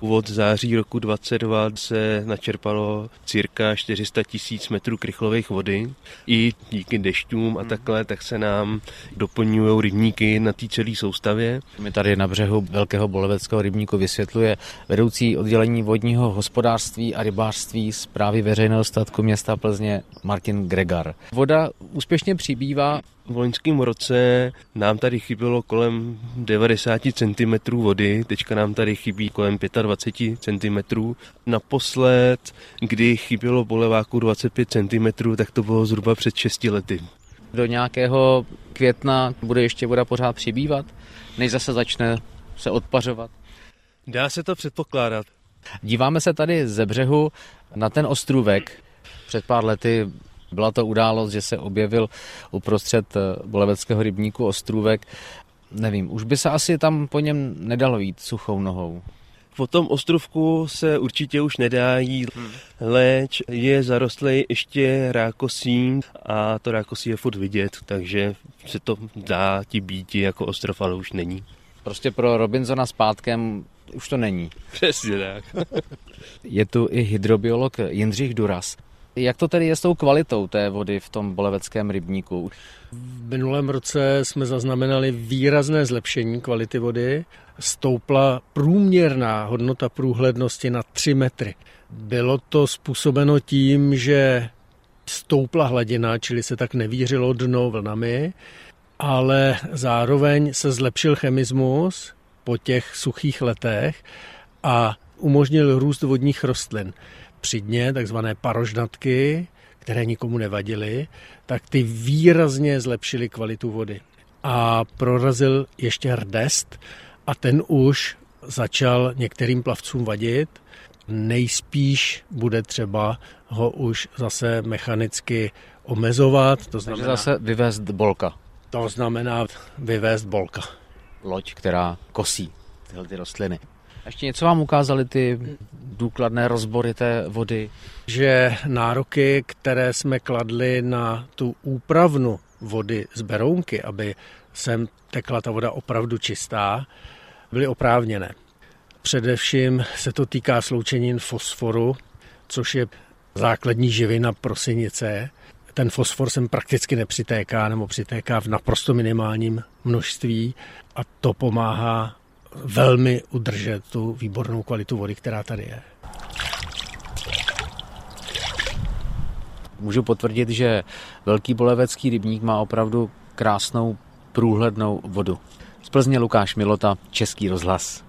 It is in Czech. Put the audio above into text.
Od září roku 22 se načerpalo cirka 400 tisíc metrů krychlových vody. I díky dešťům a hmm. takhle, tak se nám doplňují rybníky na té celé soustavě. My tady na břehu Velkého Boleveckého rybníku vysvětluje vedoucí oddělení vodního hospodářství a rybářství z právy veřejného statku města Plzně Martin Gregar. Voda úspěšně přibývá v loňském roce nám tady chybělo kolem 90 cm vody, teďka nám tady chybí kolem 25 cm. Naposled, kdy chybělo boleváku 25 cm, tak to bylo zhruba před 6 lety. Do nějakého května bude ještě voda pořád přibývat, než zase začne se odpařovat? Dá se to předpokládat. Díváme se tady ze břehu na ten ostrůvek. Před pár lety byla to událost, že se objevil uprostřed eh, Boleveckého rybníku ostrůvek. Nevím, už by se asi tam po něm nedalo jít suchou nohou. Po tom ostrovku se určitě už nedá jít, hmm. leč je zarostlý ještě rákosím a to rákosí je furt vidět, takže se to dá ti být jako ostrov, ale už není. Prostě pro Robinsona zpátkem už to není. Přesně tak. je tu i hydrobiolog Jindřich Duras. Jak to tedy je s tou kvalitou té vody v tom boleveckém rybníku? V minulém roce jsme zaznamenali výrazné zlepšení kvality vody. Stoupla průměrná hodnota průhlednosti na 3 metry. Bylo to způsobeno tím, že stoupla hladina, čili se tak nevířilo dno vlnami, ale zároveň se zlepšil chemismus po těch suchých letech a umožnil růst vodních rostlin při dně, takzvané parožnatky, které nikomu nevadily, tak ty výrazně zlepšily kvalitu vody. A prorazil ještě rdest a ten už začal některým plavcům vadit. Nejspíš bude třeba ho už zase mechanicky omezovat. To znamená, Takže zase vyvést bolka. To znamená vyvést bolka. Loď, která kosí tyhle ty rostliny. Ještě něco vám ukázali ty důkladné rozbory té vody? Že nároky, které jsme kladli na tu úpravnu vody z Berounky, aby sem tekla ta voda opravdu čistá, byly oprávněné. Především se to týká sloučenin fosforu, což je základní živina prosinice. Ten fosfor sem prakticky nepřitéká nebo přitéká v naprosto minimálním množství a to pomáhá velmi udržet tu výbornou kvalitu vody, která tady je. Můžu potvrdit, že Velký Bolevecký rybník má opravdu krásnou průhlednou vodu. Z Plzně Lukáš Milota, Český rozhlas.